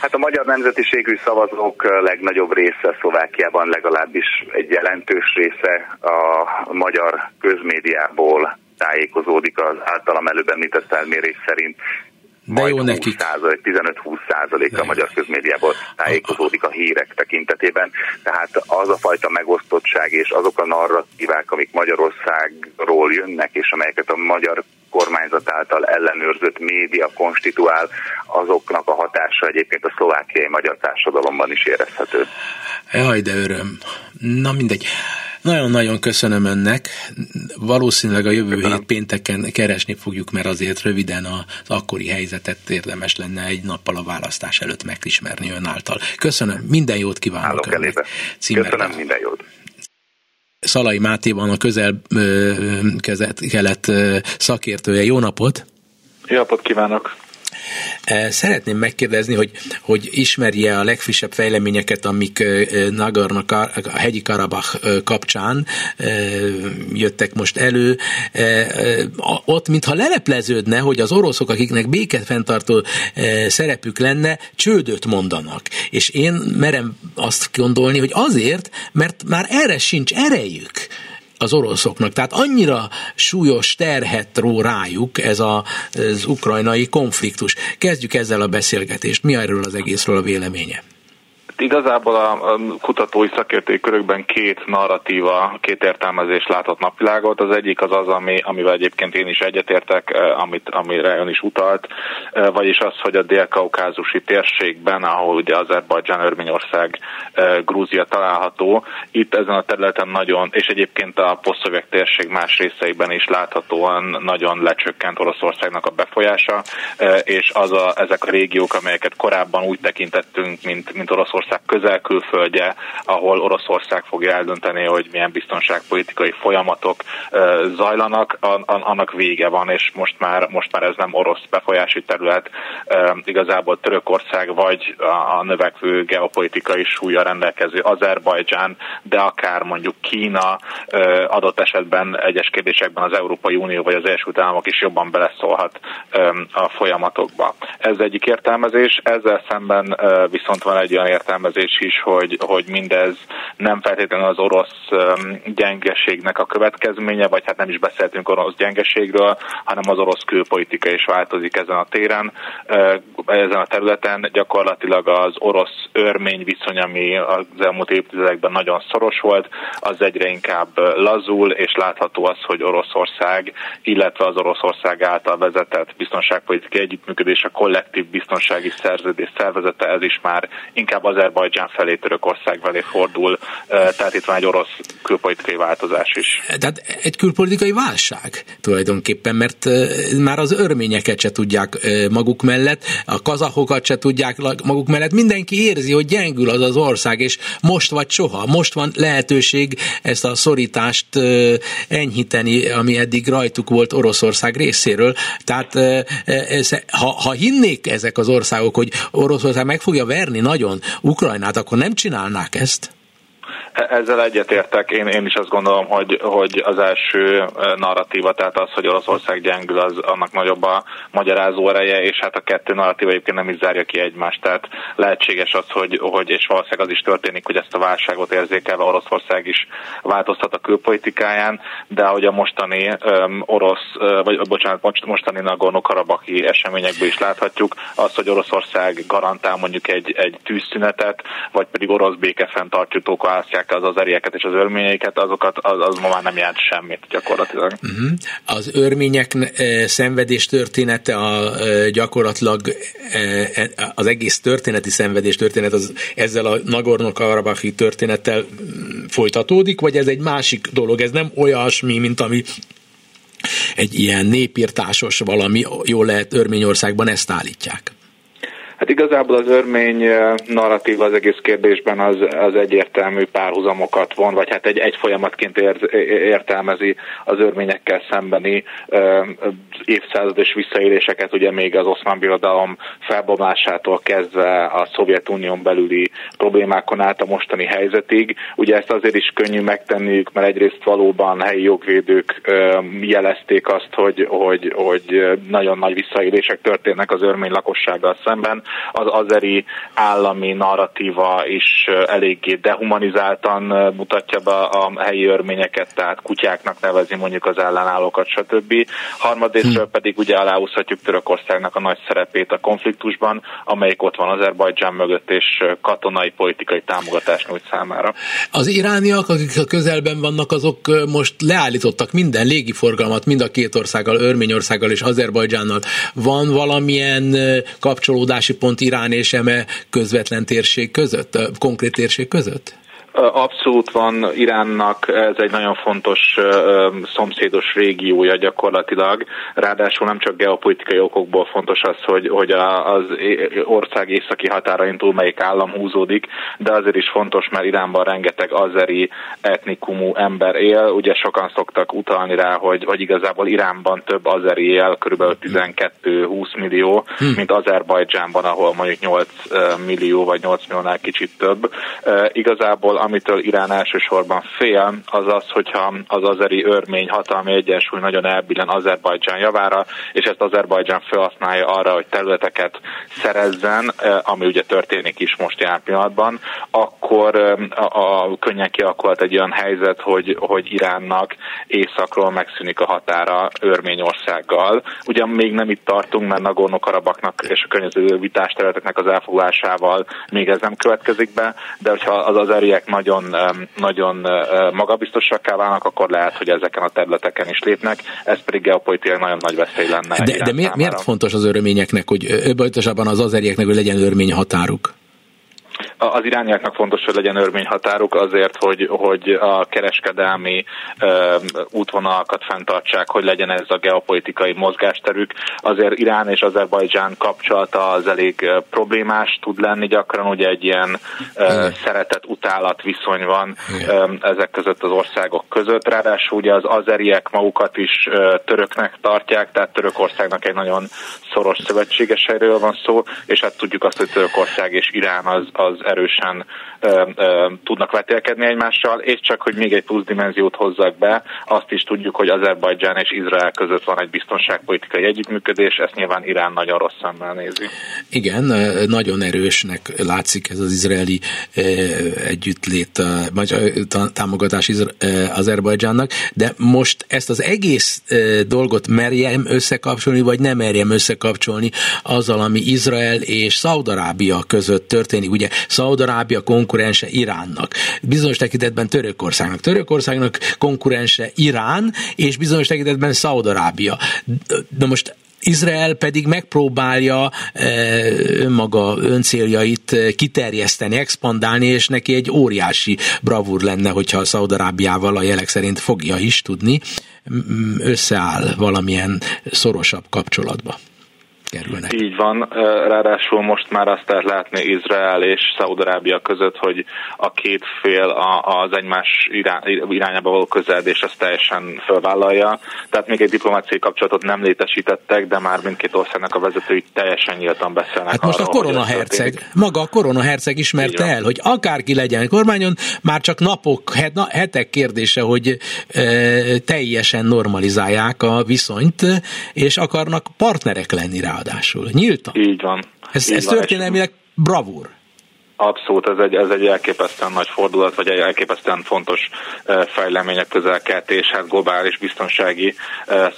Hát a magyar nemzetiségű szavazók legnagyobb része Szlovákiában legalábbis egy jelentős része a magyar közmédiából tájékozódik az általam előbb említett felmérés szerint de jó nekik. 15-20 százalék a magyar közmédiából tájékozódik a hírek tekintetében. Tehát az a fajta megosztottság és azok a narratívák, amik Magyarországról jönnek, és amelyeket a magyar kormányzat által ellenőrzött média konstituál, azoknak a hatása egyébként a szlovákiai magyar társadalomban is érezhető. Jaj, de öröm. Na mindegy. Nagyon-nagyon köszönöm önnek. Valószínűleg a jövő köszönöm. hét pénteken keresni fogjuk, mert azért röviden az akkori helyzetet érdemes lenne egy nappal a választás előtt megismerni ön által. Köszönöm, minden jót kívánok Állok önnek. elébe. Köszönöm, minden jót. Szalai Máté van a közel-kelet szakértője. Jó napot! Jó napot kívánok! Eh, szeretném megkérdezni, hogy, hogy ismerje a legfrissebb fejleményeket, amik eh, Nagorno, a hegyi Karabach eh, kapcsán jöttek most elő. Ott, mintha lelepleződne, hogy az oroszok, akiknek béket fenntartó szerepük lenne, csődöt mondanak. És én merem azt gondolni, hogy azért, mert már erre sincs erejük az oroszoknak. Tehát annyira súlyos terhet ró rájuk ez a, az ukrajnai konfliktus. Kezdjük ezzel a beszélgetést. Mi erről az egészről a véleménye? Igazából a kutatói szakértői körökben két narratíva, két értelmezés látott napvilágot. Az egyik az az, ami, amivel egyébként én is egyetértek, eh, amit, amire ön is utalt, eh, vagyis az, hogy a dél-kaukázusi térségben, ahol ugye Azerbajdzsán, Örményország, eh, Grúzia található, itt ezen a területen nagyon, és egyébként a posztszovjet térség más részeiben is láthatóan nagyon lecsökkent Oroszországnak a befolyása, és az a, ezek a régiók, amelyeket korábban úgy tekintettünk, mint, mint Oroszország, Oroszország közel-külföldje, ahol Oroszország fogja eldönteni, hogy milyen biztonságpolitikai folyamatok zajlanak, annak vége van, és most már, most már ez nem orosz befolyási terület, igazából Törökország vagy a növekvő geopolitikai súlya rendelkező Azerbajdzsán, de akár mondjuk Kína adott esetben egyes kérdésekben az Európai Unió vagy az Egyesült Államok is jobban beleszólhat a folyamatokba. Ez egyik értelmezés, ezzel szemben viszont van egy olyan értelmezés, értelmezés is, hogy, hogy mindez nem feltétlenül az orosz gyengeségnek a következménye, vagy hát nem is beszéltünk orosz gyengeségről, hanem az orosz külpolitika is változik ezen a téren. Ezen a területen gyakorlatilag az orosz örmény viszony, ami az elmúlt évtizedekben nagyon szoros volt, az egyre inkább lazul, és látható az, hogy Oroszország, illetve az Oroszország által vezetett biztonságpolitikai együttműködés, a kollektív biztonsági szerződés szervezete, ez is már inkább az Azerbajdzsán felé, Törökország felé fordul, tehát itt van egy orosz külpolitikai változás is. Tehát egy külpolitikai válság tulajdonképpen, mert már az örményeket se tudják maguk mellett, a kazahokat se tudják maguk mellett, mindenki érzi, hogy gyengül az az ország, és most vagy soha, most van lehetőség ezt a szorítást enyhíteni, ami eddig rajtuk volt Oroszország részéről. Tehát ha, ha hinnék ezek az országok, hogy Oroszország meg fogja verni nagyon Ukrajnát, akkor nem csinálnák ezt? Ezzel egyetértek, én, én is azt gondolom, hogy, hogy az első narratíva, tehát az, hogy Oroszország gyengül, az annak nagyobb a magyarázó ereje, és hát a kettő narratíva egyébként nem is zárja ki egymást, tehát lehetséges az, hogy, hogy és valószínűleg az is történik, hogy ezt a válságot érzékelve Oroszország is változtat a külpolitikáján, de ahogy a mostani um, orosz, vagy bocsánat, mostani Nagorno-Karabahi eseményekből is láthatjuk, az, hogy Oroszország garantál mondjuk egy, egy tűzszünetet, vagy pedig orosz békefenntartjutók választják megtámadják az azerieket és az örményeiket, azokat az, az ma már nem jelent semmit gyakorlatilag. Uh-huh. Az örmények szenvedés története a gyakorlatilag az egész történeti szenvedés történet az ezzel a Nagorno-Karabahi történettel folytatódik, vagy ez egy másik dolog, ez nem olyasmi, mint ami egy ilyen népírtásos valami, jól lehet Örményországban ezt állítják. Hát igazából az örmény narratív az egész kérdésben az, az egyértelmű párhuzamokat von, vagy hát egy, egy folyamatként ér, értelmezi az örményekkel szembeni ö, évszázados visszaéléseket, ugye még az oszmán birodalom felbomlásától kezdve a Szovjetunión belüli problémákon át a mostani helyzetig. Ugye ezt azért is könnyű megtenniük, mert egyrészt valóban helyi jogvédők ö, jelezték azt, hogy, hogy, hogy nagyon nagy visszaélések történnek az örmény lakossággal szemben, az azeri állami narratíva is eléggé dehumanizáltan mutatja be a helyi örményeket, tehát kutyáknak nevezi mondjuk az ellenállókat, stb. Harmadrésztről hm. pedig ugye aláhúzhatjuk Törökországnak a nagy szerepét a konfliktusban, amelyik ott van Azerbajdzsán mögött, és katonai, politikai támogatást nyújt számára. Az irániak, akik a közelben vannak, azok most leállítottak minden légiforgalmat, mind a két országgal, Örményországgal és Azerbajdzsánnal. Van valamilyen kapcsolódási pont Irán és eme közvetlen térség között, konkrét térség között? Abszolút van Iránnak, ez egy nagyon fontos szomszédos régiója gyakorlatilag, ráadásul nem csak geopolitikai okokból fontos az, hogy, hogy az ország északi határain túl melyik állam húzódik, de azért is fontos, mert Iránban rengeteg azeri etnikumú ember él, ugye sokan szoktak utalni rá, hogy, hogy igazából Iránban több azeri él, kb. 12-20 millió, hm. mint Azerbajdzsánban, ahol mondjuk 8 millió vagy 8 milliónál kicsit több. Igazából amitől Irán elsősorban fél, az az, hogyha az azeri örmény hatalmi egyensúly nagyon elbillen Azerbajdzsán javára, és ezt Azerbajdzsán felhasználja arra, hogy területeket szerezzen, eh, ami ugye történik is most jelen pillanatban, akkor eh, a, a könnyen kialakult egy olyan helyzet, hogy, hogy Iránnak északról megszűnik a határa Örményországgal. Ugyan még nem itt tartunk, mert Nagorno-Karabaknak és a környező vitás területeknek az elfoglalásával még ez nem következik be, de hogyha az azeriek nagyon, nagyon magabiztosakká válnak, akkor lehet, hogy ezeken a területeken is lépnek, ez pedig geopolitikai nagyon nagy veszély lenne. De, de miért, miért fontos az örményeknek, hogy pontosabban az azerieknek, hogy legyen örmény határuk? Az irányáknak fontos, hogy legyen örményhatáruk azért, hogy, hogy a kereskedelmi ö, útvonalakat fenntartsák, hogy legyen ez a geopolitikai mozgásterük. Azért Irán és Azerbajdzsán kapcsolata az elég problémás tud lenni gyakran, ugye egy ilyen ö, szeretet-utálat viszony van ö, ezek között az országok között. Ráadásul ugye az azeriek magukat is ö, töröknek tartják, tehát Törökországnak egy nagyon szoros szövetségeseiről van szó, és hát tudjuk azt, hogy Törökország és Irán az, az erősen ö, ö, tudnak vetélkedni egymással, és csak, hogy még egy plusz dimenziót hozzak be, azt is tudjuk, hogy Azerbajdzsán és Izrael között van egy biztonságpolitikai együttműködés, ezt nyilván Irán nagyon rossz szemmel nézi. Igen, nagyon erősnek látszik ez az izraeli együttlét, vagy támogatás Azerbajdzsánnak, de most ezt az egész dolgot merjem összekapcsolni, vagy nem merjem összekapcsolni azzal, ami Izrael és Szaudarábia között történik. Ugye Szaudarábia konkurense Iránnak, bizonyos tekintetben Törökországnak. Törökországnak konkurense Irán, és bizonyos tekintetben Szaudarábia. De most Izrael pedig megpróbálja önmaga öncéljait kiterjeszteni, expandálni, és neki egy óriási bravúr lenne, hogyha a Szaudarábiával a jelek szerint fogja is tudni, összeáll valamilyen szorosabb kapcsolatba kerülnek. Így van, ráadásul most már azt lehet látni Izrael és Szaudarábia között, hogy a két fél az egymás irányába való közeledés ezt teljesen fölvállalja. Tehát még egy diplomáciai kapcsolatot nem létesítettek, de már mindkét országnak a vezetői teljesen nyíltan beszélnek. Hát most arról, a koronaherceg, maga a koronaherceg ismerte el, hogy akárki legyen kormányon, már csak napok, hetek kérdése, hogy e, teljesen normalizálják a viszonyt, és akarnak partnerek lenni rá ráadásul. Nyíltan. Így van. Ez, Így ez van. történelmileg bravúr. Abszolút, ez egy, ez egy elképesztően nagy fordulat, vagy egy elképesztően fontos fejlemény a közelkeltés, hát globális biztonsági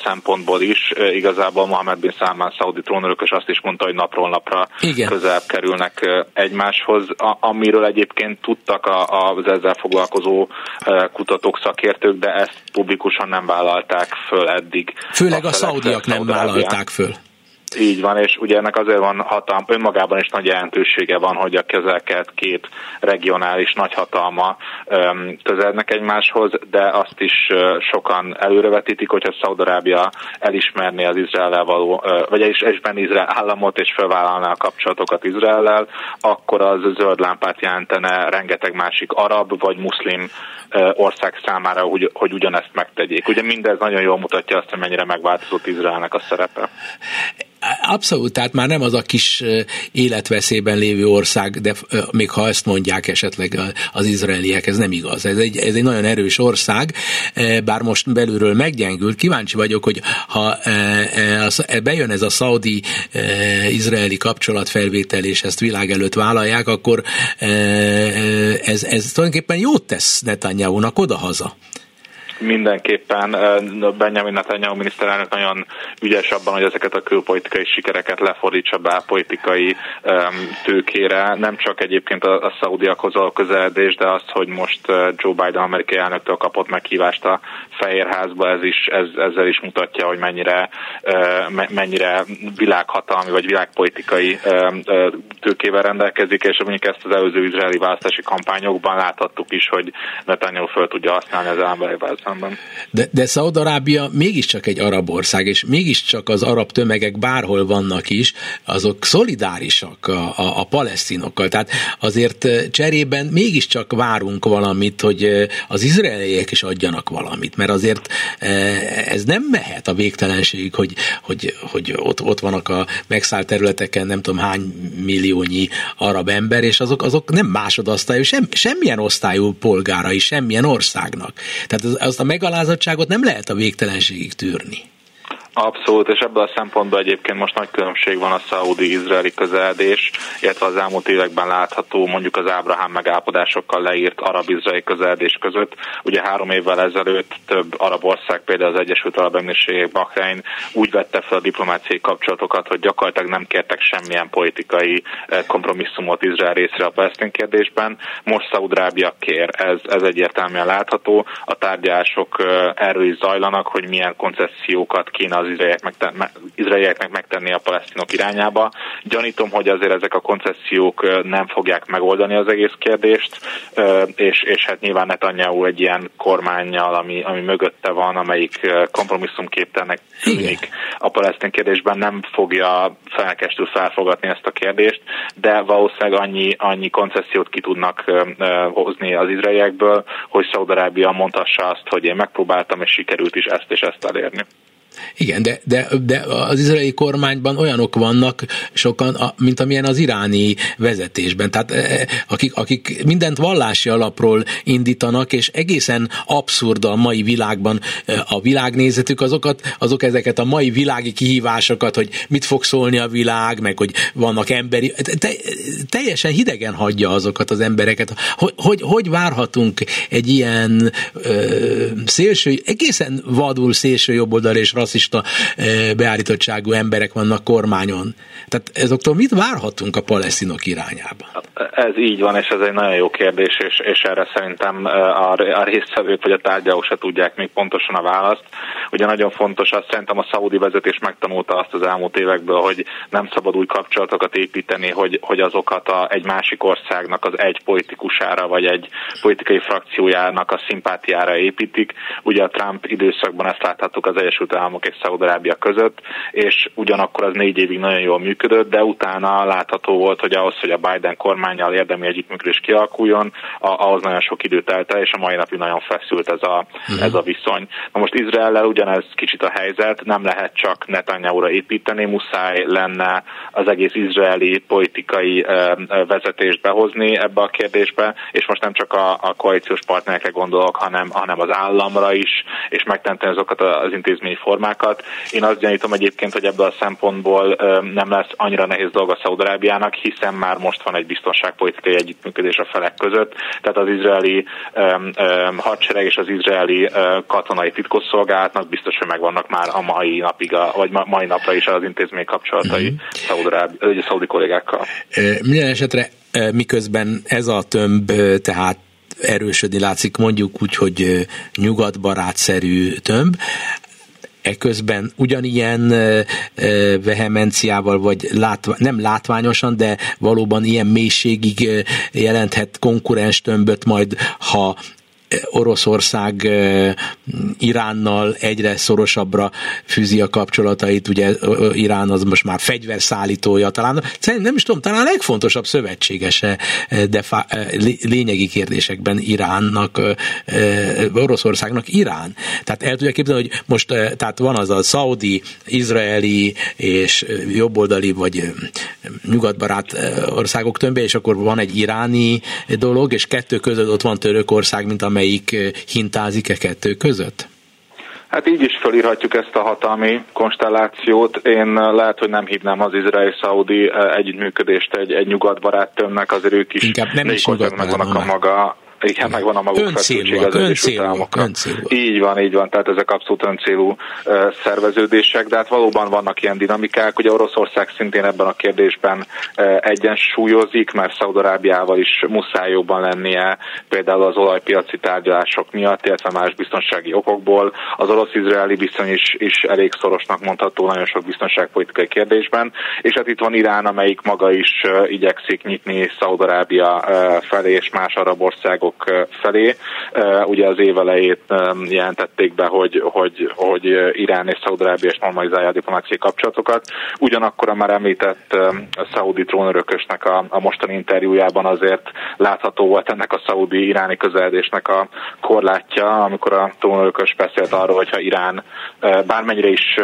szempontból is. Igazából Mohamed bin Salman, szaudi trónörökös azt is mondta, hogy napról napra Igen. közel kerülnek egymáshoz, amiről egyébként tudtak az ezzel foglalkozó kutatók, szakértők, de ezt publikusan nem vállalták föl eddig. Főleg a, a szaudiak nem vállalták föl. Így van, és ugye ennek azért van hatalma, önmagában is nagy jelentősége van, hogy a kezelket két regionális nagyhatalma közelnek egymáshoz, de azt is sokan előrevetítik, hogyha Szaudarábia elismerné az Izrael való, vagy elismerni Izrael államot és felvállalná a kapcsolatokat Izraellel, akkor az zöld lámpát jelentene rengeteg másik arab vagy muszlim ország számára, hogy, hogy ugyanezt megtegyék. Ugye mindez nagyon jól mutatja azt, hogy mennyire megváltozott Izraelnek a szerepe. Abszolút, tehát már nem az a kis életveszélyben lévő ország, de még ha ezt mondják esetleg az izraeliek, ez nem igaz. Ez egy, ez egy nagyon erős ország, bár most belülről meggyengült. Kíváncsi vagyok, hogy ha bejön ez a szaudi-izraeli kapcsolatfelvétel, és ezt világ előtt vállalják, akkor ez, ez tulajdonképpen jót tesz Netanyahu-nak oda-haza. Mindenképpen Benjamin Netanyahu miniszterelnök nagyon ügyes abban, hogy ezeket a külpolitikai sikereket lefordítsa belpolitikai tőkére. Nem csak egyébként a, a szaudiakhoz a közeledés, de az, hogy most Joe Biden amerikai elnöktől kapott meghívást a Fehérházba, ez is, ez, ezzel is mutatja, hogy mennyire, mennyire világhatalmi vagy világpolitikai tőkével rendelkezik, és mondjuk ezt az előző izraeli választási kampányokban láthattuk is, hogy Netanyahu föl tudja használni az emberi szemben. De, de Szaudarábia mégiscsak egy arab ország, és mégiscsak az arab tömegek bárhol vannak is, azok szolidárisak a, a, a palesztinokkal. Tehát azért cserében mégiscsak várunk valamit, hogy az izraeliek is adjanak valamit, mert azért ez nem mehet a végtelenségig, hogy, hogy, hogy ott, ott vannak a megszállt területeken nem tudom hány milliónyi arab ember, és azok, azok nem másodosztályú, sem, semmilyen osztályú polgárai, semmilyen országnak. Tehát az, az azt a megalázottságot nem lehet a végtelenségig tűrni. Abszolút, és ebből a szempontból egyébként most nagy különbség van a szaudi-izraeli közeledés, illetve az elmúlt években látható mondjuk az Ábrahám megállapodásokkal leírt arab-izraeli közeledés között. Ugye három évvel ezelőtt több arab ország, például az Egyesült Arab Emírségek, Bahrein úgy vette fel a diplomáciai kapcsolatokat, hogy gyakorlatilag nem kértek semmilyen politikai eh, kompromisszumot Izrael részre a palesztin kérdésben. Most Szaudrábia kér, ez, ez egyértelműen látható. A tárgyalások eh, erről is zajlanak, hogy milyen koncesziókat kéne az izraelieknek, izraelieknek megtenni a palesztinok irányába. Gyanítom, hogy azért ezek a koncesziók nem fogják megoldani az egész kérdést, és, és hát nyilván Netanyahu egy ilyen kormányjal, ami, ami mögötte van, amelyik kompromisszumképtelnek tűnik a palesztin kérdésben, nem fogja felkestül felfogatni ezt a kérdést, de valószínűleg annyi, annyi koncesziót ki tudnak hozni az izraeliekből, hogy Szaudarábia mondhassa azt, hogy én megpróbáltam, és sikerült is ezt és ezt elérni. Igen, de, de, de az izraeli kormányban olyanok vannak sokan, mint amilyen az iráni vezetésben. Tehát e, e, akik, akik mindent vallási alapról indítanak, és egészen abszurd a mai világban e, a világnézetük, azokat, azok ezeket a mai világi kihívásokat, hogy mit fog szólni a világ, meg hogy vannak emberi, te, teljesen hidegen hagyja azokat az embereket. Hogy, hogy, hogy várhatunk egy ilyen ö, szélső, egészen vadul szélső jobboldal és rasszista eh, beállítottságú emberek vannak kormányon. Tehát ezoktól mit várhatunk a palesztinok irányába? Ez így van, és ez egy nagyon jó kérdés, és, és erre szerintem eh, a, a résztvevők vagy a tárgyalók se tudják még pontosan a választ. Ugye nagyon fontos, azt szerintem a szaudi vezetés megtanulta azt az elmúlt évekből, hogy nem szabad új kapcsolatokat építeni, hogy, hogy azokat a, egy másik országnak az egy politikusára, vagy egy politikai frakciójának a szimpátiára építik. Ugye a Trump időszakban ezt láthattuk az Egyesült Államok Államok és Szaudarábia között, és ugyanakkor az négy évig nagyon jól működött, de utána látható volt, hogy ahhoz, hogy a Biden kormányjal érdemi együttműködés kialakuljon, ahhoz nagyon sok időt telt el, és a mai napig nagyon feszült ez a, uh-huh. ez a viszony. Na most Izraellel ugyanez kicsit a helyzet, nem lehet csak Netanyahu-ra építeni, muszáj lenne az egész izraeli politikai vezetést behozni ebbe a kérdésbe, és most nem csak a, a koalíciós partnerekre gondolok, hanem, hanem az államra is, és megtenni azokat az intézményi formákat, formákat. Én azt gyanítom egyébként, hogy ebből a szempontból nem lesz annyira nehéz dolga Szaudarábiának, hiszen már most van egy biztonságpolitikai együttműködés a felek között, tehát az izraeli hadsereg és az izraeli katonai titkosszolgálatnak biztos, hogy megvannak már a mai napig, a, vagy ma, mai napra is az intézmény kapcsolatai mm-hmm. szaudi kollégákkal. Minden esetre miközben ez a tömb tehát erősödni látszik, mondjuk úgy, hogy nyugatbarátszerű tömb, eközben ugyanilyen vehemenciával, vagy látva, nem látványosan, de valóban ilyen mélységig jelenthet konkurens tömböt majd, ha Oroszország Iránnal egyre szorosabbra fűzi a kapcsolatait, ugye Irán az most már fegyverszállítója, talán nem is tudom, talán a legfontosabb szövetségese de fa, lényegi kérdésekben Iránnak, Oroszországnak Irán. Tehát el tudja képzelni, hogy most tehát van az a szaudi, izraeli és jobboldali vagy nyugatbarát országok tömbje, és akkor van egy iráni dolog, és kettő között ott van Törökország, mint amely melyik hintázik e kettő között? Hát így is felírhatjuk ezt a hatalmi konstellációt. Én lehet, hogy nem hívnám az izraeli-szaudi együttműködést egy, egy nyugatbarát tömnek, azért ők is Inkább nem is nyugatbarát, a maga igen, megvan a maguk feszültség az Egyesült Államokra. Így van, így van, tehát ezek abszolút öncélú szerveződések, de hát valóban vannak ilyen dinamikák. Ugye Oroszország szintén ebben a kérdésben egyensúlyozik, mert Szaudarábiával is muszáj jobban lennie, például az olajpiaci tárgyalások miatt, illetve más biztonsági okokból. Az orosz-izraeli viszony is, is elég szorosnak mondható nagyon sok biztonságpolitikai kérdésben, és hát itt van Irán, amelyik maga is igyekszik nyitni Szaudarábia felé és más arab országok országok felé. Ugye az év elejét jelentették be, hogy, hogy, hogy Irán és Szaudarábia és normalizálja a diplomáciai kapcsolatokat. Ugyanakkor a már említett szaudi trónörökösnek a, a mostani interjújában azért látható volt ennek a szaudi-iráni közeledésnek a korlátja, amikor a trónörökös beszélt arról, hogyha Irán bármennyire is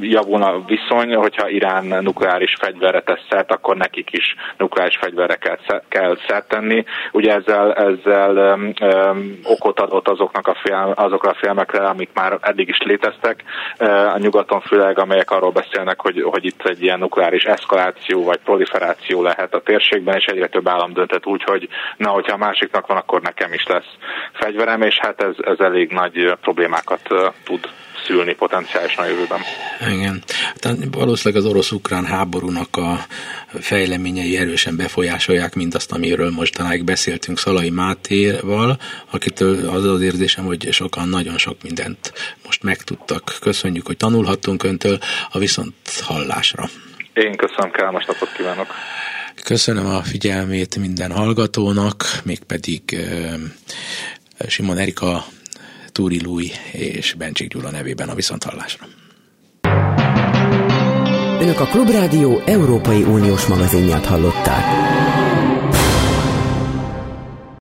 javulna a viszony, hogyha Irán nukleáris fegyverre tesz szert, akkor nekik is nukleáris fegyverre kell, kell szert tenni. Ugye ezzel, ezzel ezzel um, um, okot adott azoknak a film, azokra a filmekre, amik már eddig is léteztek uh, a nyugaton, főleg amelyek arról beszélnek, hogy, hogy itt egy ilyen nukleáris eszkaláció vagy proliferáció lehet a térségben, és egyre több állam döntött úgy, hogy na, hogyha a másiknak van, akkor nekem is lesz fegyverem, és hát ez, ez elég nagy problémákat uh, tud szülni potenciálisan a jövőben. Igen. Tehát valószínűleg az orosz-ukrán háborúnak a fejleményei erősen befolyásolják mindazt, amiről mostanáig beszéltünk Szalai Mátéval, akitől az az érzésem, hogy sokan nagyon sok mindent most megtudtak. Köszönjük, hogy tanulhattunk öntől a viszont hallásra. Én köszönöm, kellemes napot kívánok! Köszönöm a figyelmét minden hallgatónak, mégpedig Simon Erika Túri Lui és Bencsik Gyula nevében a Viszonthallásra. Önök a Klubrádió Európai Uniós magazinját hallották.